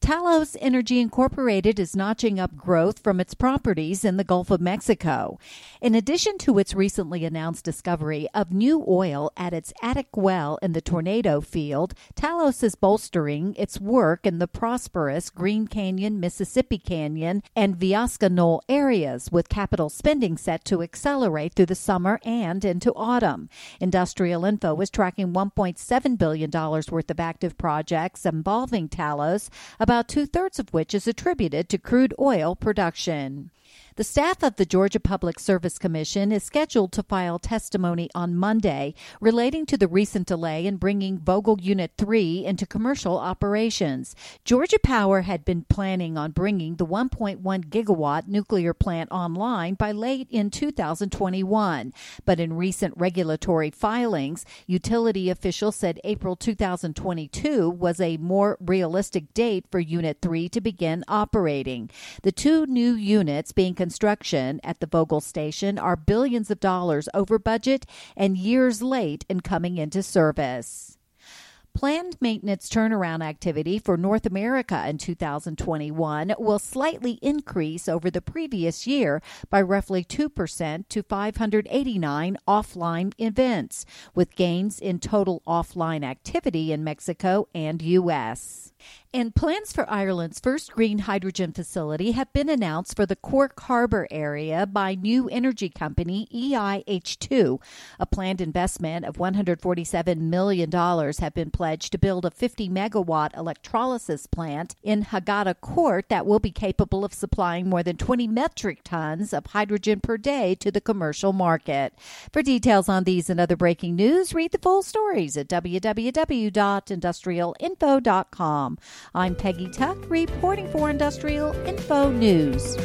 Talos Energy Incorporated is notching up growth from its properties in the Gulf of Mexico. In addition to its recently announced discovery of new oil at its Attic well in the Tornado field, Talos is bolstering its work in the prosperous Green Canyon, Mississippi Canyon, and Viosca Knoll areas, with capital spending set to accelerate through the summer and into autumn. Industrial Info is tracking $1.7 billion worth of active projects involving Talos, about two thirds of which is attributed to crude oil production. The staff of the Georgia Public Service Commission is scheduled to file testimony on Monday relating to the recent delay in bringing Vogtle Unit 3 into commercial operations. Georgia Power had been planning on bringing the 1.1 gigawatt nuclear plant online by late in 2021, but in recent regulatory filings, utility officials said April 2022 was a more realistic date for Unit 3 to begin operating. The two new units being construction at the Vogtle station are billions of dollars over budget and years late in coming into service. Planned maintenance turnaround activity for North America in 2021 will slightly increase over the previous year by roughly 2% to 589 offline events, with gains in total offline activity in Mexico and U.S. And plans for Ireland's first green hydrogen facility have been announced for the Cork Harbour area by new energy company EIH2. A planned investment of $147 million have been pledged to build a 50 megawatt electrolysis plant in Aghada, Cork that will be capable of supplying more than 20 metric tons of hydrogen per day to the commercial market. For details on these and other breaking news, read the full stories at www.industrialinfo.com. I'm Peggy Tuck, reporting for Industrial Info News.